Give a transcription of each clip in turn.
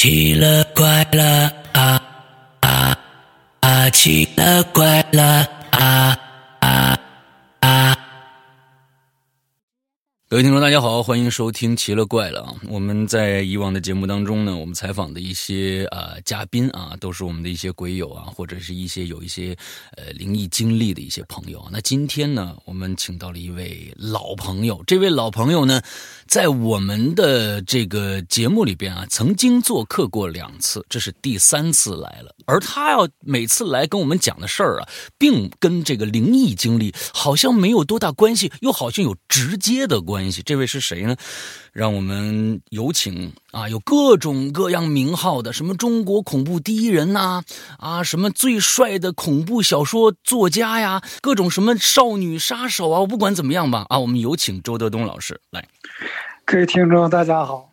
奇了怪了啊啊啊！奇了怪了啊各位听众，大家好，欢迎收听《奇了怪了》啊！我们在以往的节目当中呢，我们采访的一些啊嘉宾啊，都是我们的一些鬼友啊，或者是一些有一些呃灵异经历的一些朋友。那今天呢，我们请到了一位老朋友，这位老朋友呢，在我们的这个节目里边啊，曾经做客过两次，这是第三次来了。而他要每次来跟我们讲的事儿啊，并跟这个灵异经历好像没有多大关系，又好像有直接的关。关系，这位是谁呢？让我们有请啊，有各种各样名号的，什么中国恐怖第一人呐，啊，什么最帅的恐怖小说作家呀，各种什么少女杀手啊，我不管怎么样吧，啊，我们有请周德东老师来。各位听众，大家好，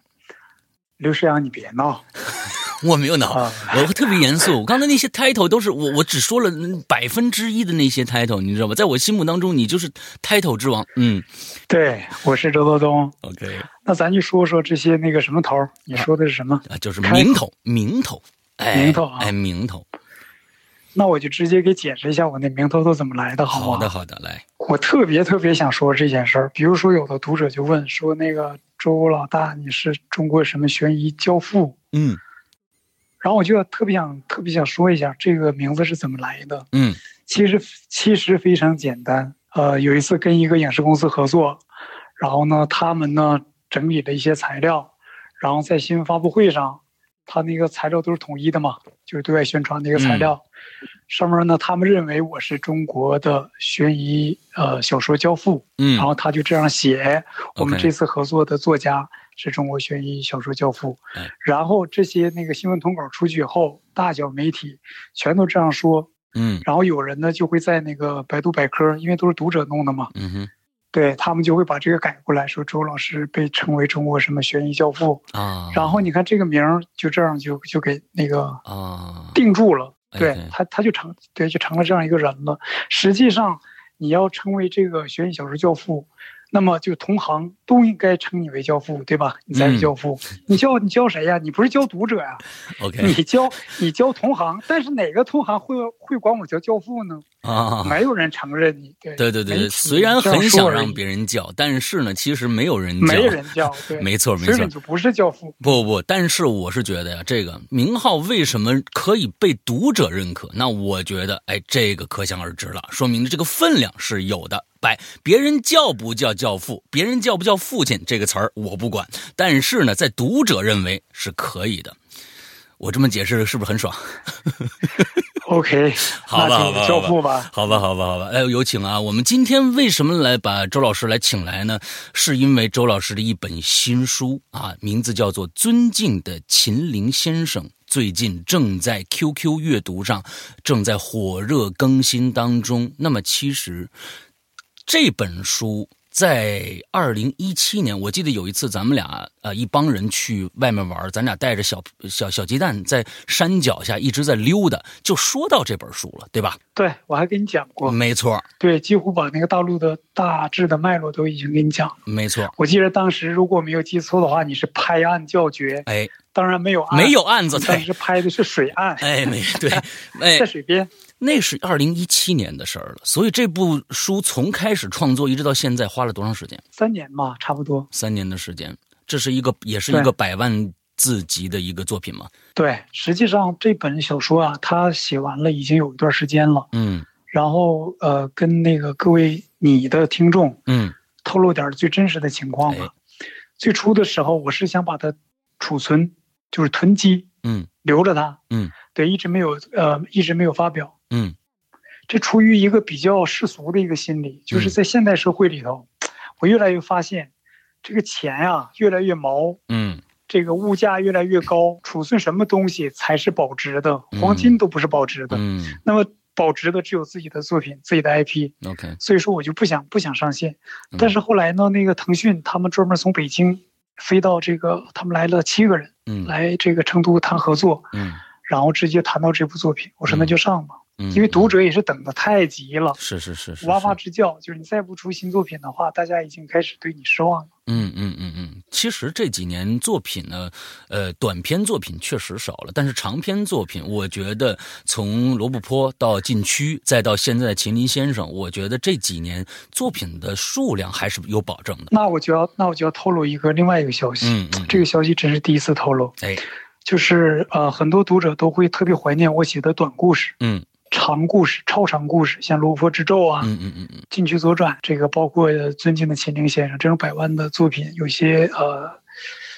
刘世阳，你别闹。我没有闹，我特别严肃。我刚才那些 title 都是我，我只说了百分之一的那些 title，你知道吧？在我心目当中，你就是 title 之王。嗯，对，我是周德东。OK，那咱就说说这些那个什么头你说的是什么？啊，就是名头，名头，名头，哎，名头。那我就直接给解释一下我那名头都怎么来的，好好的，好的，来。我特别特别想说这件事儿。比如说，有的读者就问说：“那个周老大，你是中国什么悬疑教父？”嗯。然后我就特别想特别想说一下这个名字是怎么来的。嗯，其实其实非常简单。呃，有一次跟一个影视公司合作，然后呢，他们呢整理了一些材料，然后在新闻发布会上，他那个材料都是统一的嘛，就是对外宣传的一个材料，上面呢，他们认为我是中国的悬疑呃小说教父。嗯，然后他就这样写，我们这次合作的作家。是中国悬疑小说教父，然后这些那个新闻通稿出去以后，大小媒体全都这样说，嗯，然后有人呢就会在那个百度百科，因为都是读者弄的嘛，嗯哼，对他们就会把这个改过来，说周老师被称为中国什么悬疑教父啊，然后你看这个名儿就这样就就给那个啊。定住了，对他他就成对就成了这样一个人了。实际上你要成为这个悬疑小说教父。那么，就同行都应该称你为教父，对吧？你才是教父。你教你教谁呀？你不是教读者呀？OK，你教你教同行，但是哪个同行会会管我叫教父呢？啊，没有人承认你。对对对对，虽然很想让别人叫，但是呢，其实没有人叫，没人叫，没错没错，你就不是教父。不不不，但是我是觉得呀，这个名号为什么可以被读者认可？那我觉得，哎，这个可想而知了，说明这个分量是有的。摆别人叫不叫教父，别人叫不叫父亲这个词儿我不管，但是呢，在读者认为是可以的。我这么解释是不是很爽？OK，好吧，好吧，教父吧，好吧，好吧，好吧。哎，有请啊！我们今天为什么来把周老师来请来呢？是因为周老师的一本新书啊，名字叫做《尊敬的秦陵先生》，最近正在 QQ 阅读上正在火热更新当中。那么，其实这本书。在二零一七年，我记得有一次咱们俩呃一帮人去外面玩，咱俩带着小小小鸡蛋在山脚下一直在溜达，就说到这本书了，对吧？对，我还跟你讲过，没错。对，几乎把那个大陆的大致的脉络都已经给你讲了，没错。我记得当时如果没有记错的话，你是拍案叫绝，哎，当然没有案没有案子，但是拍的是水岸，哎，没对，哎，在水边。那是二零一七年的事儿了，所以这部书从开始创作一直到现在花了多长时间？三年吧，差不多。三年的时间，这是一个也是一个百万字级的一个作品嘛？对，实际上这本小说啊，他写完了已经有一段时间了。嗯。然后呃，跟那个各位你的听众，嗯，透露点最真实的情况吧。最初的时候，我是想把它储存，就是囤积，嗯，留着它，嗯，对，一直没有呃，一直没有发表。嗯，这出于一个比较世俗的一个心理，就是在现代社会里头，我越来越发现，这个钱啊越来越毛，嗯，这个物价越来越高，储存什么东西才是保值的？黄金都不是保值的，嗯，那么保值的只有自己的作品，自己的 IP。OK，所以说我就不想不想上线，但是后来呢，那个腾讯他们专门从北京飞到这个，他们来了七个人，嗯，来这个成都谈合作，嗯。然后直接谈到这部作品，我说那就上吧，因为读者也是等的太急了。是是是是，哇哇直叫，就是你再不出新作品的话，大家已经开始对你失望了。嗯嗯嗯嗯，其实这几年作品呢，呃，短篇作品确实少了，但是长篇作品，我觉得从罗布泊到禁区，再到现在秦林先生，我觉得这几年作品的数量还是有保证的。那我就要那我就要透露一个另外一个消息，嗯嗯，这个消息真是第一次透露，哎，就是呃，很多读者都会特别怀念我写的短故事，嗯长故事、超长故事，像《罗布之咒》啊，嗯嗯嗯嗯，禁区左转，这个包括尊敬的秦岭先生这种百万的作品，有些呃，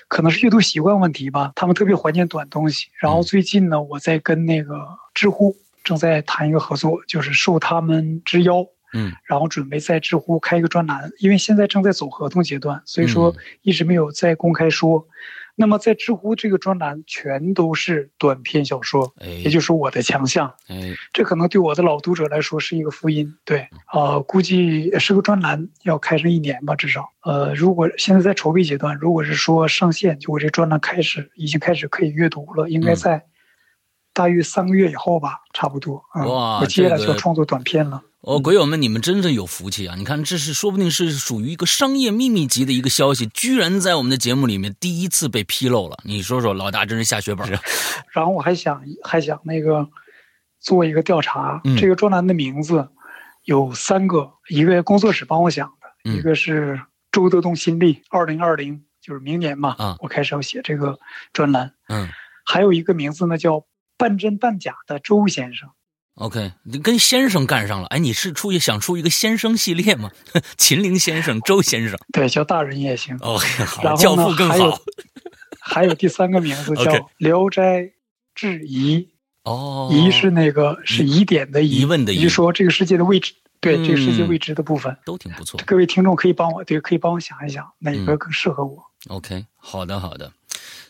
可能是阅读习惯问题吧，他们特别怀念短东西。然后最近呢，我在跟那个知乎正在谈一个合作，就是受他们之邀，嗯，然后准备在知乎开一个专栏，因为现在正在走合同阶段，所以说一直没有在公开说。那么在知乎这个专栏全都是短篇小说，哎，也就是我的强项。哎，这可能对我的老读者来说是一个福音。对，呃，估计是个专栏，要开上一年吧，至少。呃，如果现在在筹备阶段，如果是说上线，就我这专栏开始已经开始可以阅读了，应该在大约三个月以后吧，差不多。嗯、哇我接下来就要创作短片了。哦，鬼友们，你们真是有福气啊！你看，这是说不定是属于一个商业秘密级的一个消息，居然在我们的节目里面第一次被披露了。你说说，老大真是下血本啊！然后我还想还想那个做一个调查，嗯这个专栏的名字有三个，一个工作室帮我想的，嗯一个是周德东新历，二零二零就是明年嘛，啊我开始要写这个专栏，嗯还有一个名字呢叫半真半假的周先生，，OK，你跟先生干上了。哎，你是出去想出一个先生系列吗？秦陵先生、周先生。对，叫大人也行。OK，好，然后呢教父更好。还有第三个名字 叫《聊斋志疑》，哦，疑是那个是疑点的疑，疑问的疑说这个世界的未知，对、嗯这个世界未知的部分。都挺不错。各位听众可以帮我对，可以帮我想一想哪嗯个更适合我。OK，好的好的。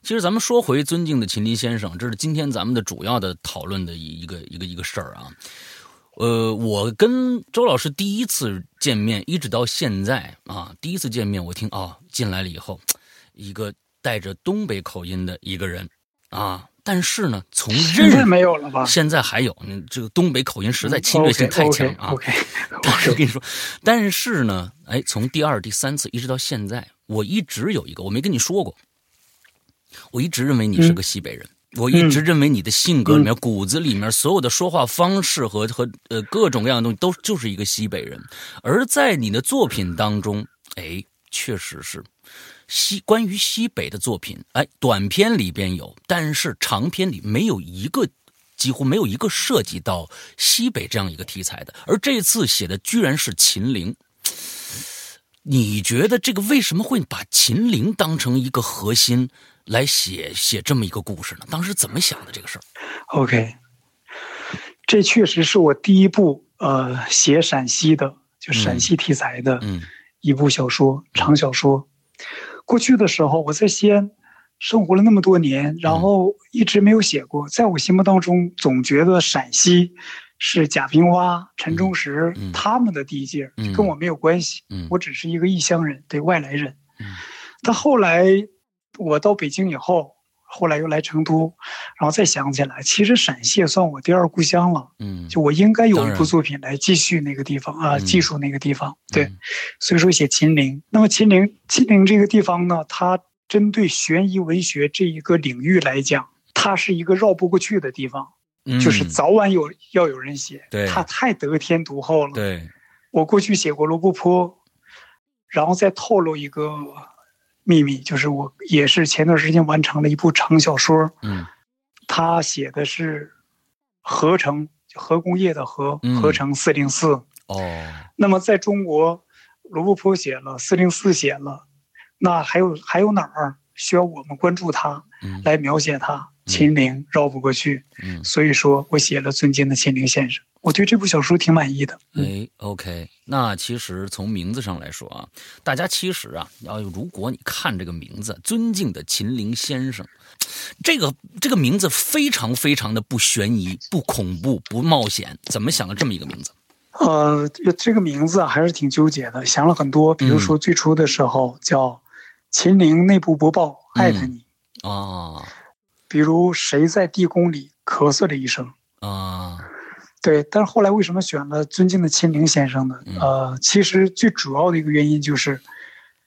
其实咱们说回尊敬的秦林先生，这是今天咱们的主要的讨论的一一个一个一个事儿啊。呃，我跟周老师第一次见面，一直到现在啊，第一次见面，我听哦，进来了以后，一个带着东北口音的一个人啊，但是呢，从认现在没有了吧？现在还有，嗯，这个东北口音实在侵略性太强啊。OK，, 但是我跟你说，但是呢，哎，从第二、第三次一直到现在，我一直有一个，我没跟你说过，我一直认为你是个西北人，我一直认为你的性格里面、骨子里面所有的说话方式和和呃各种各样的东西都就是一个西北人，而在你的作品当中，哎，确实是西关于西北的作品，哎，短篇里边有，但是长篇里没有一个。几乎没有一个涉及到西北这样一个题材的，而这次写的居然是秦岭。你觉得这个为什么会把秦岭当成一个核心来写写这么一个故事呢？当时怎么想的这个事儿？OK，这确实是我第一部呃写陕西的，就陕西题材的嗯一部小说、长小说。过去的时候，我在西安生活了那么多年，然后一直没有写过。在我心目当中，总觉得陕西是贾平凹、陈忠实、嗯他们的地界跟我没有关系。嗯我只是一个异乡人，对外来人。嗯但后来我到北京以后，后来又来成都，然后再想起来，其实陕西也算我第二故乡了。嗯，就我应该有一部作品来继续那个地方啊，嗯记述那个地方。对嗯，所以说写秦陵。那么秦陵，秦陵这个地方呢，它针对悬疑文学这一个领域来讲，它是一个绕不过去的地方，嗯就是早晚有要有人写。对它太得天独厚了。对，我过去写过罗布泊，然后再透露一个秘密，就是我也是前段时间完成了一部长小说，嗯他写的是合成，核工业的核嗯，合成四零四。哦，那么在中国，罗布泊写了，四零四写了，那还有还有哪儿需要我们关注它，嗯来描写它？秦陵绕不过去，嗯，所以说我写了尊敬的秦陵先生。我对这部小说挺满意的。嗯哎，OK，那其实从名字上来说啊，大家其实啊，要如果你看这个名字“尊敬的秦陵先生”，这个这个名字非常非常的不悬疑、不恐怖、不冒险，怎么想的这么一个名字？呃，这个名字啊还是挺纠结的，想了很多。比如说最初的时候叫“秦陵内部播报”，艾特你；啊比如谁在地宫里咳嗽了一声。啊，对，但是后来为什么选了尊敬的秦岭先生呢？嗯呃，其实最主要的一个原因就是，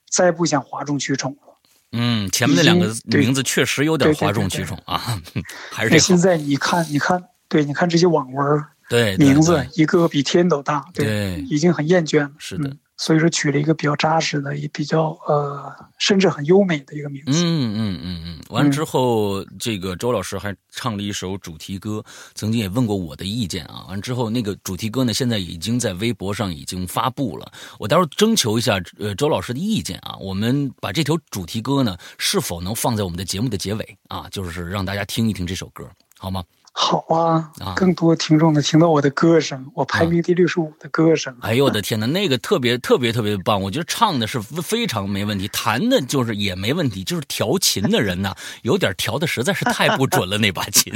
再不想哗众取宠了。嗯，前面那两个名字确实有点哗众取宠啊，还是这现在你看，你看，对，你看这些网文，对名字一个个比天都大，对，已经很厌倦了。是的。所以说取了一个比较扎实的，也比较呃，甚至很优美的一个名字。嗯嗯嗯嗯。完了之后，这个周老师还唱了一首主题歌，曾经也问过我的意见啊。完之后，那个主题歌呢，现在已经在微博上已经发布了。我待会儿征求一下呃周老师的意见啊。我们把这条主题歌呢，是否能放在我们的节目的结尾啊？就是让大家听一听这首歌，好吗？好啊，更多听众能听到我的歌声，我排名第六十五的歌声。哎呦我的天哪，那个特别特别特别棒，我觉得唱的是非常没问题，弹的就是也没问题，就是调琴的人呢，有点调的实在是太不准了那把琴。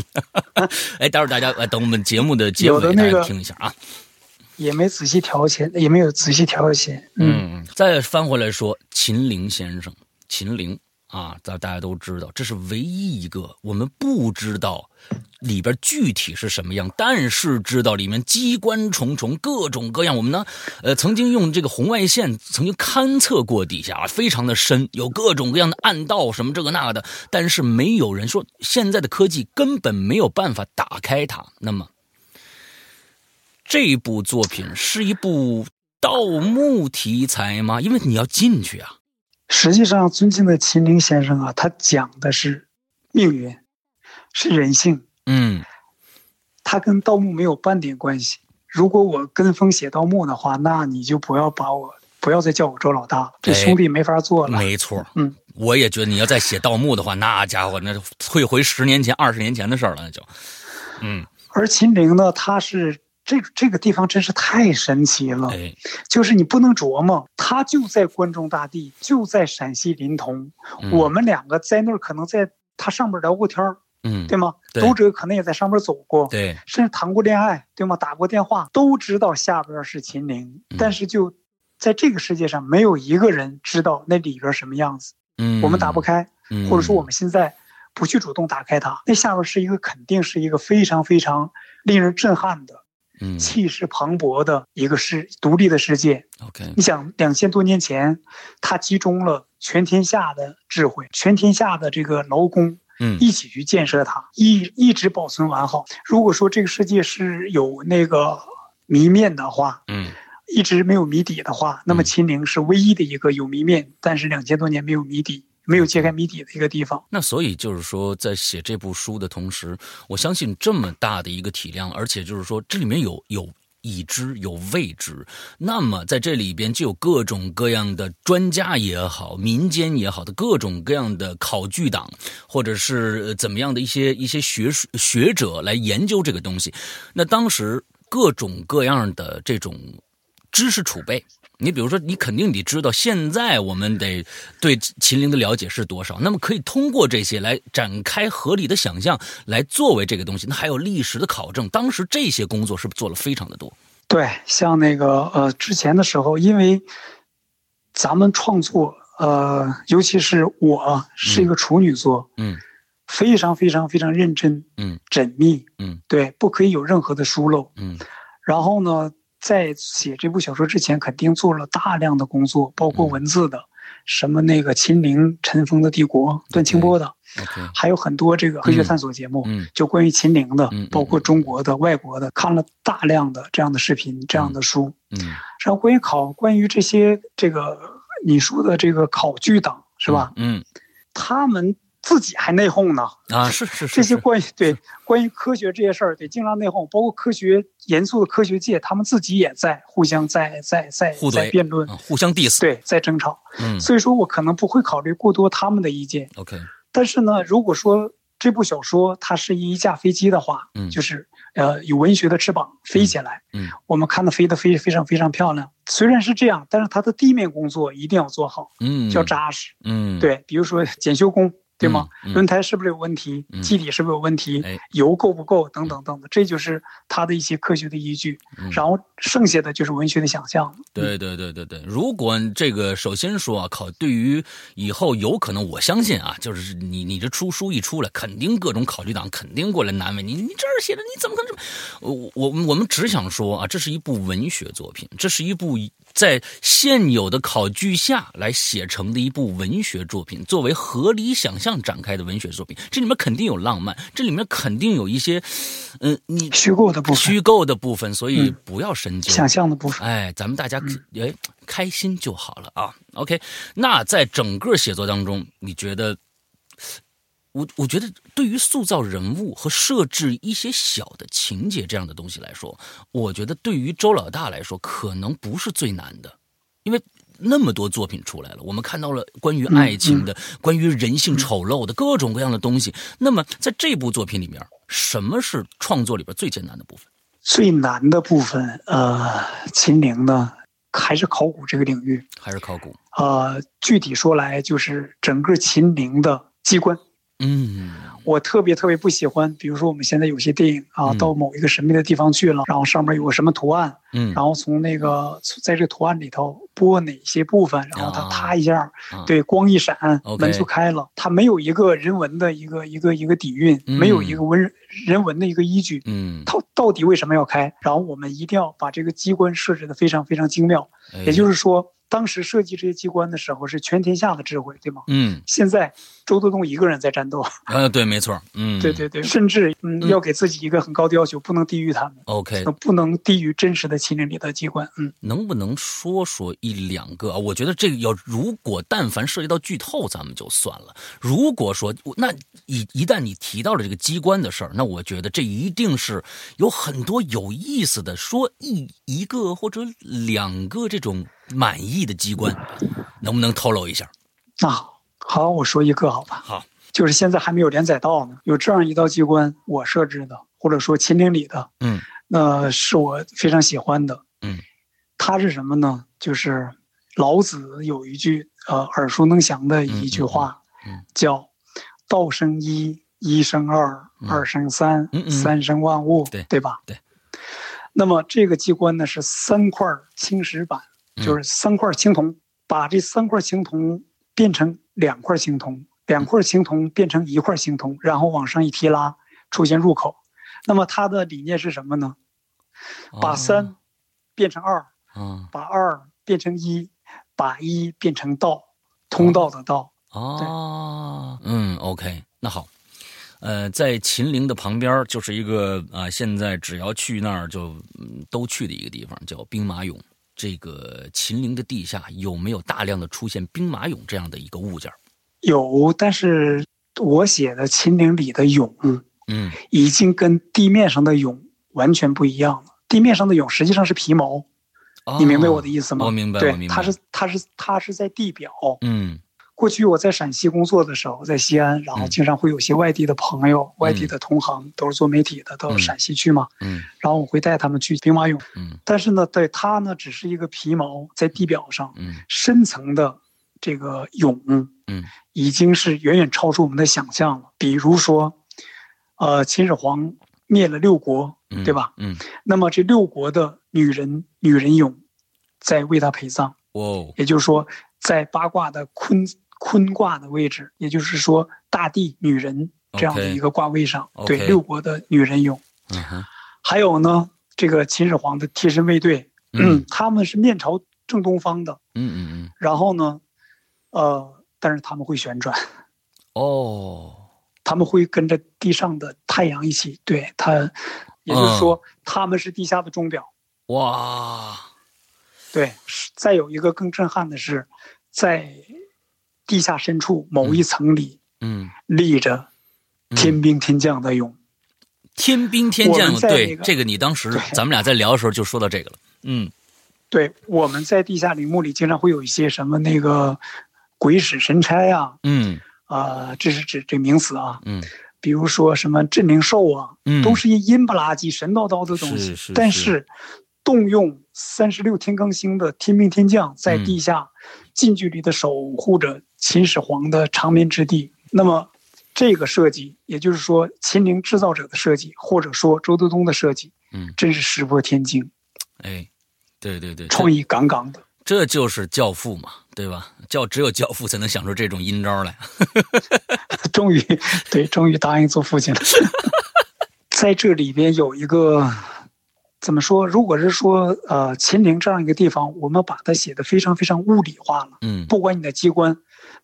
哎，待会儿大家等我们节目的结尾大家听一下啊。也没仔细调琴，也没有仔细调琴。嗯，再翻回来说，秦岭先生，秦岭。啊，咱大家都知道，这是唯一一个我们不知道里边具体是什么样，但是知道里面机关重重，各种各样。我们呢，呃，曾经用这个红外线曾经勘测过底下啊，非常的深，有各种各样的暗道，什么这个那个的，但是没有人说现在的科技根本没有办法打开它。那么，这部作品是一部盗墓题材吗？因为你要进去啊。实际上，尊敬的秦岭先生啊，他讲的是命运，是人性。嗯，他跟盗墓没有半点关系。如果我跟风写盗墓的话，那你就不要把我，不要再叫我周老大了，这兄弟没法做了。没错，嗯，我也觉得你要再写盗墓的话，那家伙那退回十年前、二十年前的事儿了，那就，嗯。而秦岭呢，他是。这这个地方真是太神奇了，就是你不能琢磨，它就在关中大地，就在陕西临潼，我们两个在那儿可能在他上边聊过天儿，嗯，对吗？读者可能也在上边走过，对，甚至谈过恋爱，对吗？打过电话，都知道下边是秦岭，但是就在这个世界上，没有一个人知道那里边什么样子，嗯，我们打不开，或者说我们现在不去主动打开它，那下边是一个肯定是一个非常非常令人震撼的。气势磅礴的一个世独立的世界。OK，你想两千多年前，它集中了全天下的智慧，全天下的这个劳工，嗯，一起去建设它，一一直保存完好。如果说这个世界是有那个谜面的话，嗯，一直没有谜底的话，那么秦陵是唯一的一个有谜面，但是两千多年没有谜底。没有揭开谜底的一个地方。那所以就是说，在写这部书的同时，我相信这么大的一个体量，而且就是说，这里面有有已知有未知，那么在这里边就有各种各样的专家也好，民间也好的各种各样的考据党，或者是怎么样的一些一些学术学者来研究这个东西。那当时各种各样的这种知识储备。你比如说，你肯定得知道，现在我们得对秦陵的了解是多少。那么可以通过这些来展开合理的想象，来作为这个东西。那还有历史的考证，当时这些工作是不是做了非常的多？对，像那个呃，之前的时候，因为咱们创作，呃，尤其是我是一个处女座，嗯，非常非常非常认真，嗯，缜密，嗯，对，不可以有任何的疏漏，嗯，然后呢？在写这部小说之前，肯定做了大量的工作，包括文字的，什么那个《秦陵尘封的帝国》段清波的，还有很多这个科学探索节目，就关于秦陵的，包括中国的、外国的，看了大量的这样的视频、这样的书。嗯，然后关于考，关于这些这个你说的这个考据党是吧？嗯，他们。自己还内讧呢啊！是是是，这些关于对关于科学这些事儿得经常内讧，包括科学严肃的科学界，他们自己也在互相在在在在辩论，互相 diss，对，在争吵。嗯，所以说我可能不会考虑过多他们的意见。OK，但是呢，如果说这部小说它是一架飞机的话，嗯，就是呃有文学的翅膀飞起来，嗯，我们看它飞得非非常非常漂亮。虽然是这样，但是它的地面工作一定要做好，嗯，要扎实，嗯，对，比如说检修工。对吗？轮胎是不是有问题嗯？基底是不是有问题哎？油够不够？等等等等，这就是它的一些科学的依据。嗯然后剩下的就是文学的想象。对对对对对，如果这个首先说啊，考对于以后有可能，我相信啊，就是你你这出书一出来，肯定各种考据党肯定过来难为你，你这儿写的你怎么可能这么？我我我们只想说啊，这是一部文学作品，这是一部在现有的考据下来写成的一部文学作品，作为合理想象展开的文学作品，这里面肯定有浪漫，这里面肯定有一些，嗯、你虚构的部分，虚构的部分，所以嗯不要深究。想象的部分。哎，咱们大家哎开心就好了啊。OK，那在整个写作当中，你觉得，我我觉得对于塑造人物和设置一些小的情节这样的东西来说，我觉得对于周老大来说，可能不是最难的，因为。那么多作品出来了，我们看到了关于爱情的、关于人性丑陋的各种各样的东西。那么，在这部作品里面，什么是创作里边最艰难的部分？最难的部分，呃，秦陵呢，还是考古这个领域。还是考古？呃，具体说来，就是整个秦陵的机关。嗯我特别特别不喜欢，比如说我们现在有些电影啊，嗯到某一个神秘的地方去了，然后上面有个什么图案，嗯然后从那个在这个图案里头播哪些部分，然后它啊啪一下，啊对，光一闪，门就开了。它没有一个人文的一个一个一个底蕴，嗯没有一个文人文的一个依据。嗯，它到底为什么要开？然后我们一定要把这个机关设置的非常非常精妙。也就是是说，当时设计这些机关的时候是全天下的智慧，对吗？嗯现在周德东一个人在战斗，呃对，没错，嗯，对对对，甚至嗯嗯要给自己一个很高的要求，不能低于他们，，OK，不能低于真实的秦岭里的机关。嗯，能不能说说一两个啊？我觉得这个要如果但凡涉及到剧透，咱们就算了。如果说那一一旦你提到了这个机关的事儿，那我觉得这一定是有很多有意思的，说一一个或者两个这种满意的机关，能不能透露一下？那好，我说一个好吧。好，就是现在还没有连载到呢，有这样一道机关，我设置的，或者说秦岭里的，嗯那是我非常喜欢的。嗯，它是什么呢？就是老子有一句呃耳熟能详的一句话，嗯叫“道生一，一生二，嗯二生三，嗯嗯三生万物”，对对吧？对。那么这个机关呢是三块青石板，嗯就是三块青铜，把这三块青铜变成两块青铜，两块青铜变成一块青铜，然后往上一提拉，出现入口。那么它的理念是什么呢？把三变成二，啊把二变成一，把一变成道，通道的道。哦，嗯，OK，那好，呃，在秦陵的旁边就是一个啊、现在只要去那儿就、嗯、都去的一个地方，叫兵马俑。这个秦陵的地下有没有大量的出现兵马俑这样的一个物件儿？有，但是我写的秦岭里的俑嗯已经跟地面上的俑完全不一样了。地面上的俑实际上是皮毛，你明白我的意思吗？哦我明白，我对，明白。它是它是它是在地表。嗯过去我在陕西工作的时候，在西安，然后嗯经常会有些外地的朋友、外地的同行，都是做媒体的，到嗯陕西去嘛，嗯然后我会带他们去兵马俑。嗯但是呢，对它呢，只是一个皮毛在地表上，嗯深层的这个俑，嗯，已经是远远超出我们的想象了。比如说，呃，秦始皇灭了六国，嗯，对吧？嗯，那么这六国的女人女人俑，在为他陪葬，哦，也就是说，在八卦的坤坤卦的位置，也就是说大地女人这样的一个卦位上对六国的女人俑。嗯哼，还有呢，这个秦始皇的贴身卫队，嗯。嗯，他们是面朝正东方的，嗯嗯嗯，然后呢，呃，但是他们会旋转，哦，他们会跟着地上的太阳一起，对它，也就是说，他们是地下的钟表。哇，对，再有一个更震撼的是，在地下深处某一层里嗯，立着天兵天将的俑。天兵天将，对这个你当时咱们俩在聊的时候就说到这个了。嗯对，我们在地下陵墓里经常会有一些什么那个鬼使神差啊，嗯。啊、这是指这名词啊，嗯。比如说什么镇灵兽啊，嗯，都是一阴不拉几、神叨叨的东西。是是但是是，动用三十六天罡星的天兵天将在嗯地下近距离的守护着秦始皇的长眠之地。那么，这个设计，也就是说秦陵制造者的设计，或者说周德东的设计，嗯，真是石破天惊，哎，对对对，创意杠杠的。这就是教父嘛，对吧？教只有教父才能想出这种阴招来。终于，对，终于答应做父亲了。在这里边有一个，怎么说？如果是说，呃，秦陵这样一个地方，我们把它写的非常非常物理化了。嗯不管你的机关，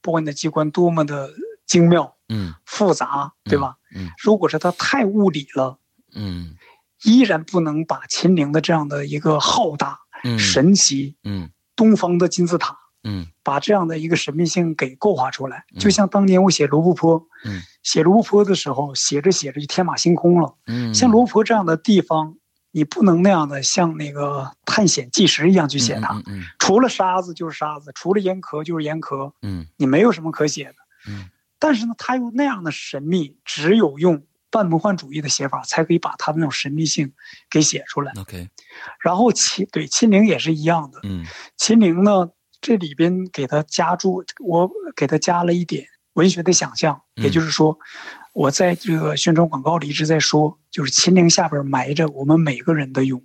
不管你的机关多么的精妙嗯复杂，对吧？嗯如果是它太物理了，嗯依然不能把秦陵的这样的一个浩大、嗯神奇、嗯东方的金字塔，嗯把这样的一个神秘性给构画出来。嗯就像当年我写罗布泊，嗯写罗布泊的时候，写着写着就天马行空了。嗯，像罗布泊这样的地方，你不能那样的像那个探险纪实一样去写它。嗯除了沙子就是沙子，除了岩壳就是岩壳，嗯你没有什么可写的。嗯但是呢，它又那样的神秘，只有用半魔幻主义的写法，才可以把它的那种神秘性给写出来。，OK，然后秦对秦陵也是一样的，嗯秦陵呢，这里边给它加注，我给它加了一点文学的想象，嗯也就是说，我在这个宣传广告里一直在说，就是秦陵下边埋着我们每个人的俑。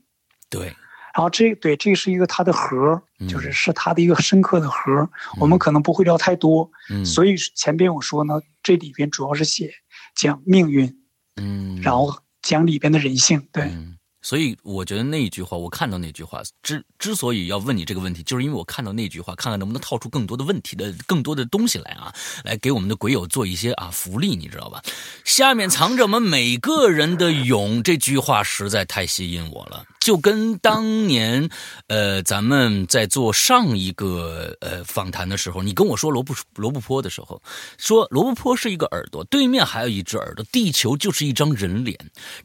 对，然后这对这是一个它的核嗯，就是是它的一个深刻的核。我们可能不会聊太多，嗯，所以前边我说呢，这里边主要是写讲命运，嗯，然后讲里边的人性。对，嗯，所以我觉得那一句话，我看到那句话，之之所以要问你这个问题，就是因为我看到那句话，看看能不能套出更多的问题的更多的东西来啊，来给我们的鬼友做一些啊福利，你知道吧？下面藏着我们每个人的勇，这句话实在太吸引我了，就跟当年，呃，咱们在做上一个呃访谈的时候，你跟我说罗布罗布泊的时候，说罗布泊是一个耳朵，对面还有一只耳朵，地球就是一张人脸，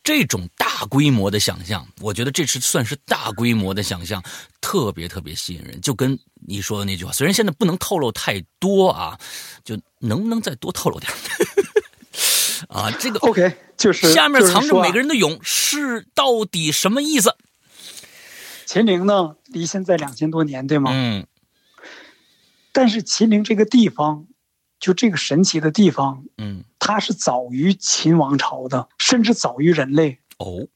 这种大规模的想象，我觉得这是算是大规模的想象，特别特别吸引人。就跟你说的那句话，虽然现在不能透露太多啊，就能不能再多透露点儿？啊，这个 OK，就是下面藏着每个人。人的勇是到底什么意思？秦陵呢，离现在两千多年，对吗？嗯。但是秦陵这个地方，就这个神奇的地方，嗯。它是早于秦王朝的，甚至早于人类。哦。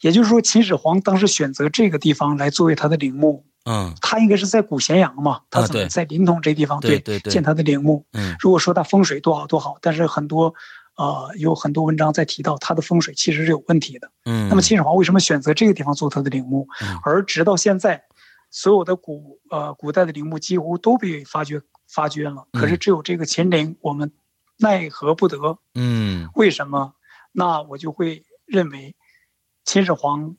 也就是说，秦始皇当时选择这个地方来作为他的陵墓，嗯。他应该是在古咸阳嘛，他怎对。么在临潼这地方对对对。建他的陵墓？嗯。如果说他风水多好多好，但是很多呃有很多文章在提到它的风水其实是有问题的。嗯，那么秦始皇为什么选择这个地方做他的陵墓？嗯而直到现在，所有的古呃古代的陵墓几乎都被发掘发掘了，可是嗯只有这个秦陵，我们奈何不得？嗯为什么？那我就会认为，秦始皇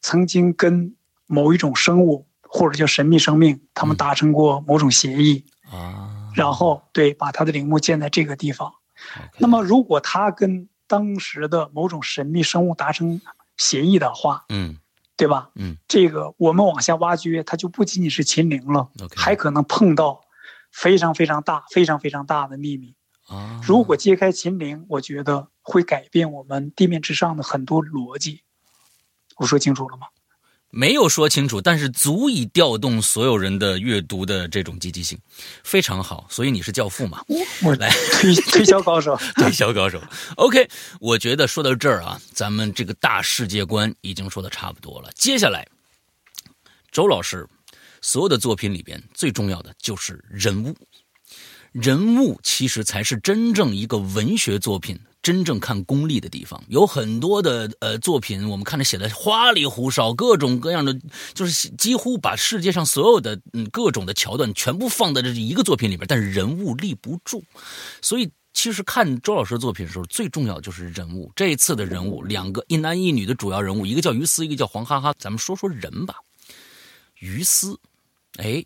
曾经跟某一种生物或者叫神秘生命，他们嗯达成过某种协议，啊，然后对把他的陵墓建在这个地方。那么，如果他跟当时的某种神秘生物达成协议的话，嗯对吧？嗯，这个我们往下挖掘，它就不仅仅是秦陵了还可能碰到非常非常大、非常非常大的秘密。啊，如果揭开秦陵，我觉得会改变我们地面之上的很多逻辑。我说清楚了吗？没有说清楚，但是足以调动所有人的阅读的这种积极性，非常好。所以你是教父嘛？我来推推销高手。推销高手。OK，我觉得说到这儿啊，咱们这个大世界观已经说的差不多了。接下来，周老师所有的作品里边最重要的就是人物，人物其实才是真正一个文学作品。真正看功力的地方，有很多的呃作品，我们看着写的花里胡哨，各种各样的，就是几乎把世界上所有的嗯各种的桥段全部放在这一个作品里边，但是人物立不住，所以其实看周老师作品的时候，最重要的就是人物。这一次的人物，两个一男一女的主要人物，一个叫于私，一个叫黄哈哈。咱们说说人吧。于私，哎，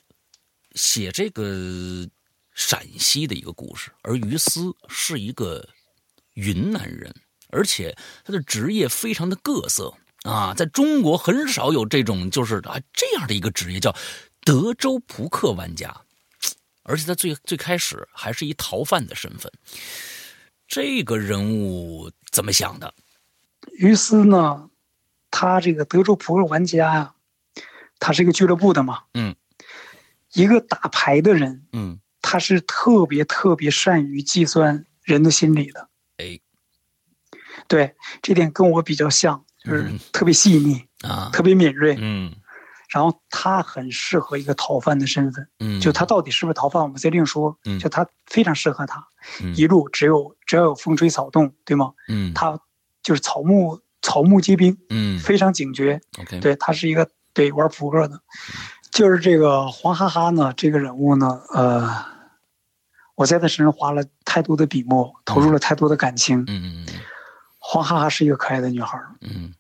写这个陕西的一个故事，而于私是一个云南人，而且他的职业非常的各色啊，在中国很少有这种就是啊这样的一个职业，叫德州扑克玩家。而且他最最开始还是一逃犯的身份，这个人物怎么想的？于斯呢，他这个德州扑克玩家呀、他是一个俱乐部的嘛，嗯，一个打牌的人，嗯他是特别特别善于计算人的心理的。哎，对，这点跟我比较像，就是特别细腻啊，特别敏锐。嗯然后他很适合一个逃犯的身份，嗯，就他到底是不是逃犯，我们再另说。嗯就他非常适合他，嗯一路只有只要有风吹草动，对吗？嗯他就是草木草木皆兵，嗯非常警觉。OK 对他是一个对玩扑克的，就是这个黄哈哈呢，这个人物呢，呃，我在他身上花了太多的笔墨，投入了太多的感情。嗯嗯黄哈哈是一个可爱的女孩儿，嗯。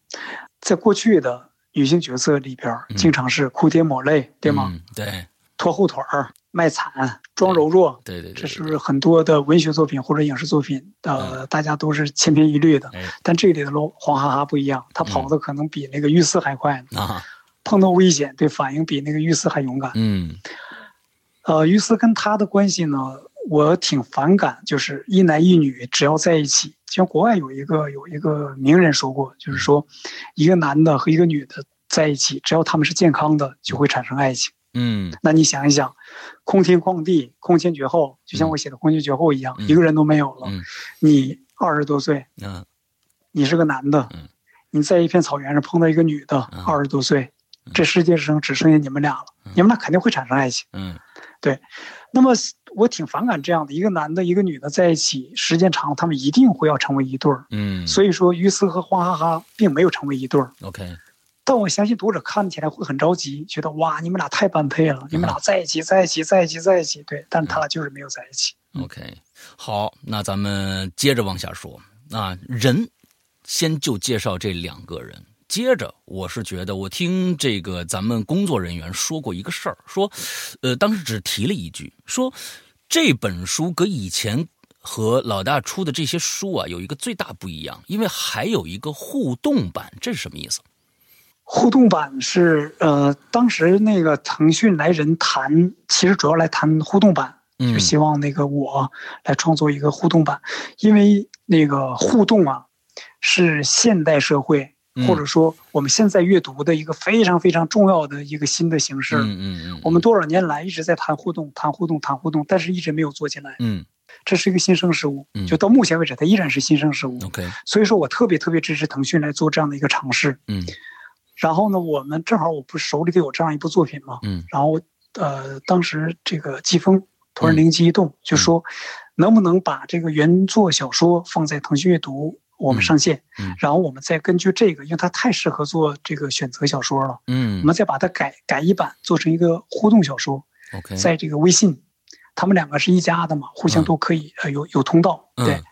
在过去的女性角色里边，经常是哭天抹泪，对吗？嗯对。拖后腿儿、卖惨、装柔弱，对对对，这是很多的文学作品或者影视作品，呃，大家都是千篇一律的。哎。但这里的罗黄哈哈不一样，她跑的可能比那个玉丝还快呢，啊。碰到危险，对反应比那个玉丝还勇敢。嗯。呃，于斯跟他的关系呢，我挺反感，就是一男一女只要在一起，像国外有一个有一个名人说过，就是说，一个男的和一个女的在一起，只要他们是健康的，就会产生爱情。嗯那你想一想，空天旷地，空前绝后，就像我写的《空前绝后》一样，嗯一个人都没有了。嗯你二十多岁，嗯你是个男的，嗯你在一片草原上碰到一个女的，嗯二十多岁，这世界上只剩下你们俩了，你们俩肯定会产生爱情。嗯对那么我挺反感这样的，一个男的，一个女的在一起时间长，他们一定会要成为一对儿。嗯，所以说，于斯和花哈哈并没有成为一对儿。OK 但我相信读者看起来会很着急，觉得哇，你们俩太般配了，你们俩在一起，在一起，在一起，在一起。对，但他俩就是没有在一起。OK 好，那咱们接着往下说那，人先就介绍这两个人。接着，我是觉得，我听这个咱们工作人员说过一个事儿，说，呃，当时只提了一句，说这本书跟以前和老大出的这些书啊，有一个最大不一样，因为还有一个互动版，这是什么意思？互动版是呃，当时那个腾讯来人谈，其实主要来谈互动版，嗯就希望那个我来创作一个互动版，因为那个互动啊，是现代社会嗯或者说我们现在阅读的一个非常非常重要的一个新的形式。嗯嗯嗯，我们多少年来一直在谈互动、谈互动、谈互动，但是一直没有做进来。嗯这是一个新生事物嗯，就到目前为止，它依然是新生事物。OK 所以说我特别特别支持腾讯来做这样的一个尝试。嗯然后呢，我们正好我不是手里头有这样一部作品嘛，嗯然后呃，当时这个季风突然灵机一动，就说能不能把这个原作小说放在腾讯阅读我们上线，嗯。嗯然后我们再根据这个，因为它太适合做这个选择小说了，嗯。我们再把它改改一版，做成一个互动小说，OK。在这个微信，他们两个是一家的嘛，互相都可以、呃有有通道，嗯。对，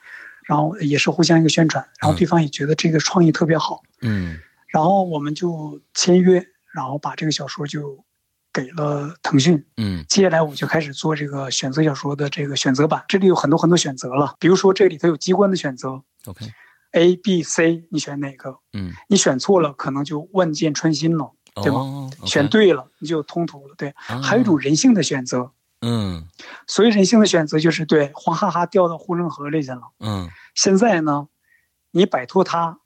然后也是互相一个宣传，然后嗯。对方也觉得这个创意特别好，嗯。然后我们就签约，然后把这个小说就给了腾讯。嗯。接下来我就开始做这个选择小说的这个选择版，这里有很多很多选择了，比如说这里头有机关的选择 OK A、B、C，你选哪个？嗯，你选错了，可能就万箭穿心了，对吗？选对了，你就有通途了。对，啊还有一种人性的选择，嗯所以人性的选择就是对黄哈哈掉到护城河里去了。嗯现在呢，你摆脱它，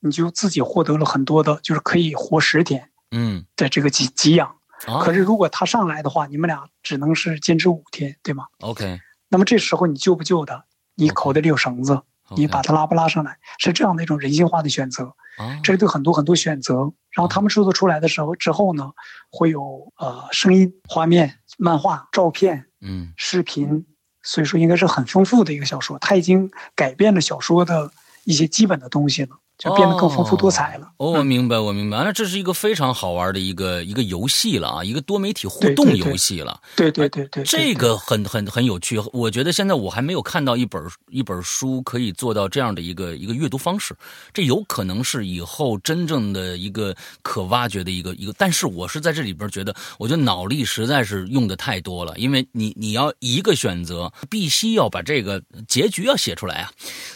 你就自己获得了很多的，就是可以活十天嗯，的这个给给养。啊可是如果他上来的话，你们俩只能是坚持五天，对吗？OK 那么这时候你救不救他？你口袋里有绳子，你把它拉不拉上来？是这样的一种人性化的选择。啊这是对很多很多选择，然后他们制作出来的时候之后呢，会有呃声音、画面、漫画、照片、嗯视频，所以说应该是很丰富的一个小说。它已经改变了小说的一些基本的东西了，就变得更丰富多彩了。哦，我明白，我明白。那这是一个非常好玩的一个一个游戏了啊，一个多媒体互动游戏了。对对对对，对这个很很很有趣。我觉得现在我还没有看到一本一本书可以做到这样的一个一个阅读方式。这有可能是以后真正的一个可挖掘的一个一个。但是我是在这里边觉得，我觉得脑力实在是用的太多了，因为你你要一个选择，必须要把这个结局要写出来啊。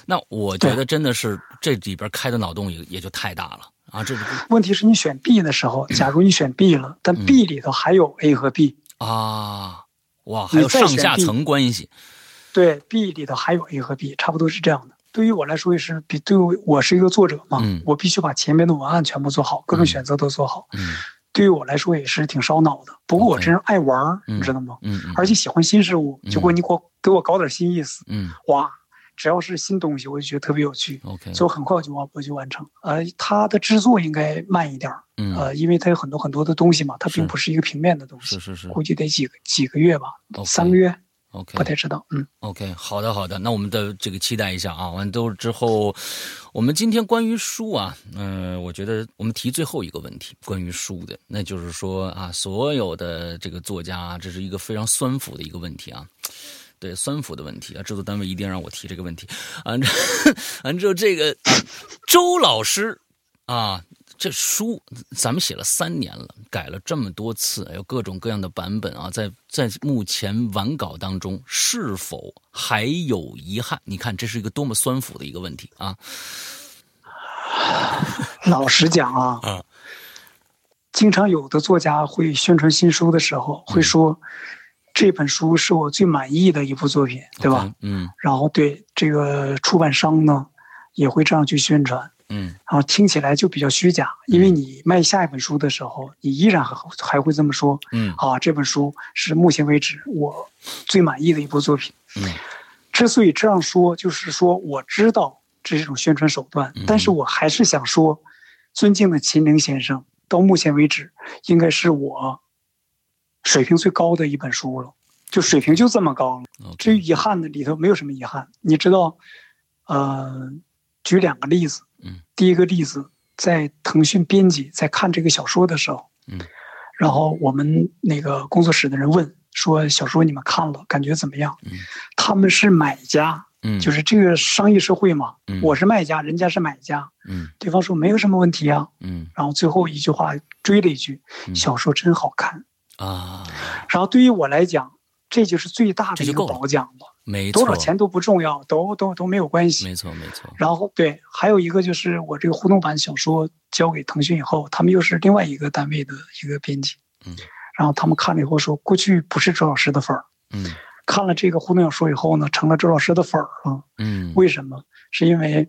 那我觉得真的是这里边开的脑洞也也就太大了啊！这个 问题是你选 B 的时候，假如你选 B 了，但 B 里头还有 A 和 B，啊，哇，还有上下层关系。对，B 里头还有 A 和 B，差不多是这样的。对于我来说也是比对于我是一个作者嘛，嗯我必须把前面的文案全部做好，各种选择都做好。嗯 对于我来说也是挺烧脑的。不过我真是爱玩儿嗯你知道吗？嗯嗯，而且喜欢新事物，就给我你给我给我搞点新意思。嗯哇，只要是新东西，我就觉得特别有趣。OK，所以我很快我就完我就完成。呃，它的制作应该慢一点儿，嗯，呃，因为它有很多很多的东西嘛，它并不是一个平面的东西是，是是估计得几个几个月吧三个月，，OK，不太知道。嗯，OK，好的好的，那我们的这个期待一下啊，完都之后，我们今天关于书啊，嗯、我觉得我们提最后一个问题，关于书的，那就是说啊，所有的这个作家啊，这是一个非常酸腐的一个问题啊。对酸腐的问题啊，制作单位一定让我提这个问题。完之完之后，这个、啊、周老师啊，这书咱们写了三年了，改了这么多次，有各种各样的版本啊，在在目前完稿当中，是否还有遗憾？你看，这是一个多么酸腐的一个问题啊！老实讲啊，啊经常有的作家会宣传新书的时候会说，这本书是我最满意的一部作品，对吧？嗯。然后对这个出版商呢，也会这样去宣传。嗯。然后听起来就比较虚假，因为你卖下一本书的时候，你依然还还会这么说嗯啊，这本书是目前为止我最满意的一部作品。嗯。之所以这样说，就是说我知道这是一种宣传手段嗯，但是我还是想说，尊敬的秦岭先生，到目前为止应该是我水平最高的一本书了，就水平就这么高了。至于遗憾的里头没有什么遗憾，你知道，呃，举两个例子。嗯，第一个例子，在腾讯编辑在看这个小说的时候，嗯，然后我们那个工作室的人问说：“小说你们看了，感觉怎么样？”嗯，他们是买家，嗯。就是这个商业社会嘛，嗯。我是卖家，人家是买家，嗯。对方说没有什么问题啊，嗯。然后最后一句话追了一句：“嗯。小说真好看。啊，然后对于我来讲，这就是最大的一个褒奖了。没错，多少钱都不重要，都都都没有关系。没错没错，然后对，还有一个就是我这个互动版小说交给腾讯以后，他们又是另外一个单位的一个编辑，嗯，然后他们看了以后说，过去不是周老师的粉儿，嗯。看了这个互动小说以后呢，成了周老师的粉儿了。嗯。为什么？是因为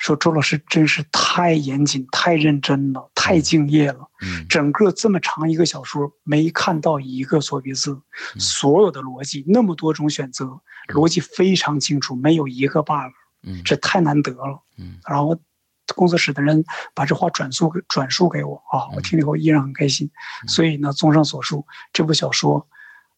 说周老师真是太严谨、太认真了，太敬业了。嗯整个这么长一个小说，没看到一个错别字，所有的逻辑那么多种选择，逻辑非常清楚，没有一个 bug，嗯这太难得了。嗯然后工作室的人把这话转述给转述给我啊，我听了以后依然很开心。所以呢，综上所述，这部小说，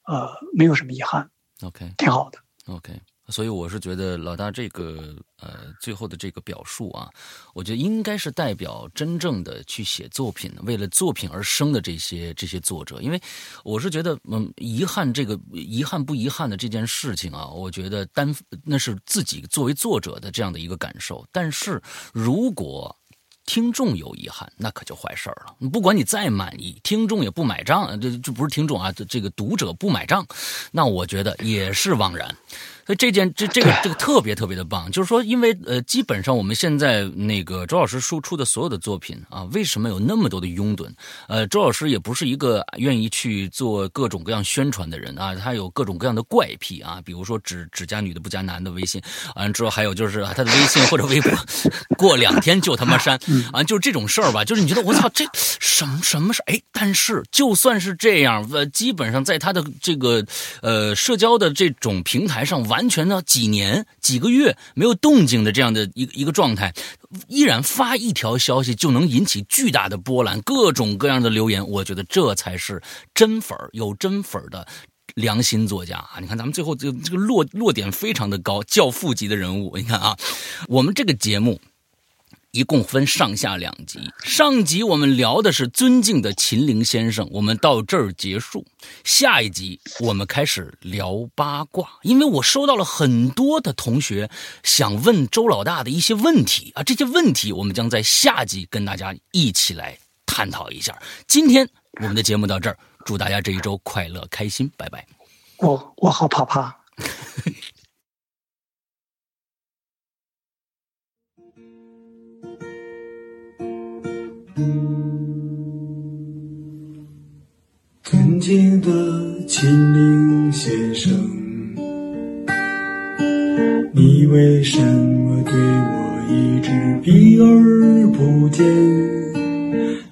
呃，没有什么遗憾，，OK。挺好的。OK，所以我是觉得老大这个呃最后的这个表述啊，我觉得应该是代表真正的去写作品，为了作品而生的这些这些作者，因为我是觉得嗯遗憾这个遗憾不遗憾的这件事情啊，我觉得单那是自己作为作者的这样的一个感受，但是如果听众有遗憾，那可就坏事了。不管你再满意，听众也不买账，这这不是听众啊，这这个读者不买账，那我觉得也是枉然。所以这件这这个这个特别特别的棒，就是说，因为呃，基本上我们现在那个周老师输出的所有的作品啊，为什么有那么多的拥趸？呃，周老师也不是一个愿意去做各种各样宣传的人啊，他有各种各样的怪癖啊，比如说只只加女的不加男的微信，完之后还有就是啊他的微信或者微博过两天就他妈删 啊，就是这种事儿吧，就是你觉得我操这什么什么事儿？哎，但是就算是这样，呃，基本上在他的这个呃社交的这种平台上，完全呢几年几个月没有动静的这样的一个一个状态，依然发一条消息就能引起巨大的波澜，各种各样的留言，我觉得这才是真粉儿，有真粉儿的。良心作家啊！你看咱们最后这个这个落落点非常的高，教父级的人物。你看啊，我们这个节目一共分上下两集。上集我们聊的是尊敬的秦岭先生，我们到这儿结束。下一集我们开始聊八卦，因为我收到了很多的同学想问周老大的一些问题啊，这些问题我们将在下集跟大家一起来探讨一下。今天我们的节目到这儿，祝大家这一周快乐开心，拜拜。我我好怕怕。尊敬的秦岭先生，你为什么对我一直避而不见？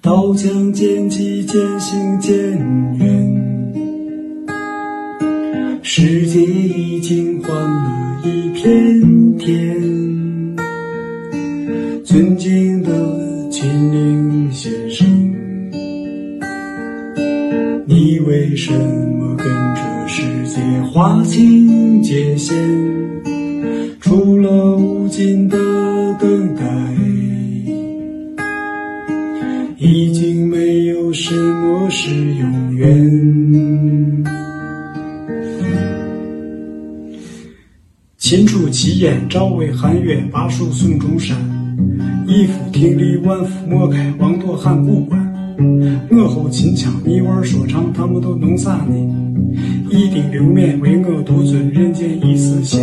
刀枪剑戟渐行渐远，世界已经换了一片天。尊敬划清界限？除了无尽的等待，已经没有什么是永远。秦楚齐燕赵魏韩越巴蜀孙中山，一夫听力万夫莫开，王铎喊古关。我吼秦腔，你玩说唱，他们都弄啥呢？一顶流面为我独尊人间一丝仙。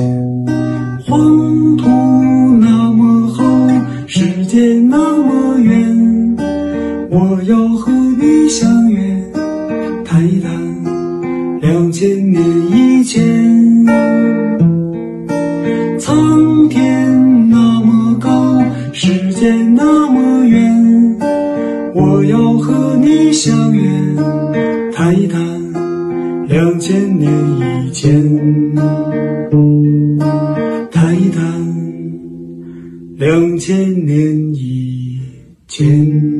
黄土那么厚，世界那么远，我要和你相遇，千年以前，谈一谈两千年以前。